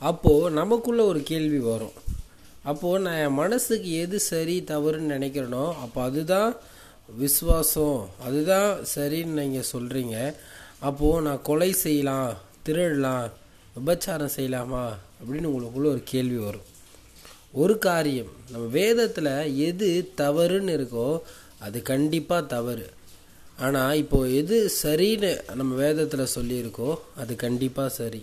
அப்போது நமக்குள்ளே ஒரு கேள்வி வரும். அப்போது நான் என் மனசுக்கு எது சரி தவறுன்னு நினைக்கிறேனோ அப்போ அதுதான் விசுவாசம். அதுதான் சரின்னு நீங்கள் சொல்கிறீங்க அப்போது நான் கொலை செய்யலாம் திருடலாம் விபச்சாரம் செய்யலாமா அப்படின்னு உங்களுக்குள்ள ஒரு கேள்வி வரும். ஒரு காரியம் நம்ம வேதத்தில் எது தவறுன்னு இருக்கோ அது கண்டிப்பாக தவறு. ஆனால் இப்போது எது சரின்னு நம்ம வேதத்தில் சொல்லியிருக்கோ அது கண்டிப்பாக சரி.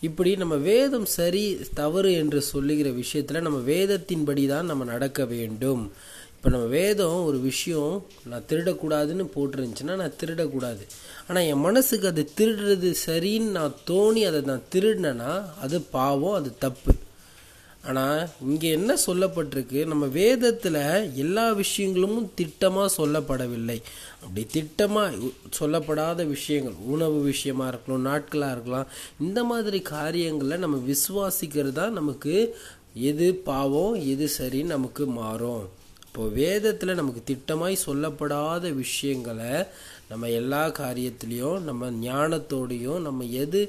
இப்படி நம்ம வேதம் சரி தவறு என்று சொல்லுகிற விஷயத்தில் நம்ம வேதத்தின்படி தான் நம்ம நடக்க வேண்டும். இப்போ நம்ம வேதம் ஒரு விஷயம் நான் திருடக்கூடாதுன்னு போட்டிருந்துச்சுன்னா நான் திருடக்கூடாது. ஆனால் என் மனசுக்கு அது திருடுறது சரின்னு நான் தோணி அதை நான் திருடினேன்னா அது பாவம் அது தப்பு. ஆனால் இங்கே என்ன சொல்லப்பட்டிருக்கு? நம்ம வேதத்தில் எல்லா விஷயங்களும் திட்டமாக சொல்லப்படவில்லை. அப்படி திட்டமாக சொல்லப்படாத விஷயங்கள் உணவு விஷயமா இருக்கலாம் நாட்களாக இருக்கலாம் இந்த மாதிரி காரியங்களை நம்ம விசுவாசிக்கிறது தான் நமக்கு எது பாவம் எது சரின்னு நமக்கு மாறும். இப்போ வேதத்தில் நமக்கு திட்டமாய் சொல்லப்படாத விஷயங்களை நம்ம எல்லா காரியத்திலையும் நம்ம ஞானத்தோடையும் நம்ம எது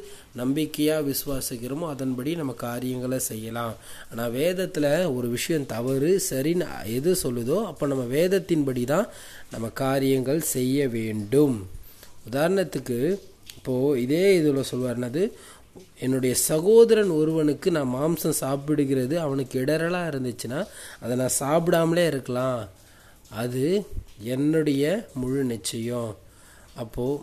நம்பிக்கையாக விசுவாசிக்கிறோமோ அதன்படி நம்ம காரியங்களை செய்யலாம். ஆனால் வேதத்தில் ஒரு விஷயம் தவறு சரின்னு எது சொல்லுதோ அப்போ நம்ம வேதத்தின்படி தான் நம்ம காரியங்கள் செய்ய வேண்டும். உதாரணத்துக்கு இப்போது இதே இதில் சொல்வார் என்னது? என்னுடைய சகோதரன் ஒருவனுக்கு நான் மாம்சம் சாப்பிடுகிறது அவனுக்கு இடரலாக இருந்துச்சுன்னா அதை நான் சாப்பிடாமலே இருக்கலாம். அது என்னுடைய முழு நிச்சயம். அப்போது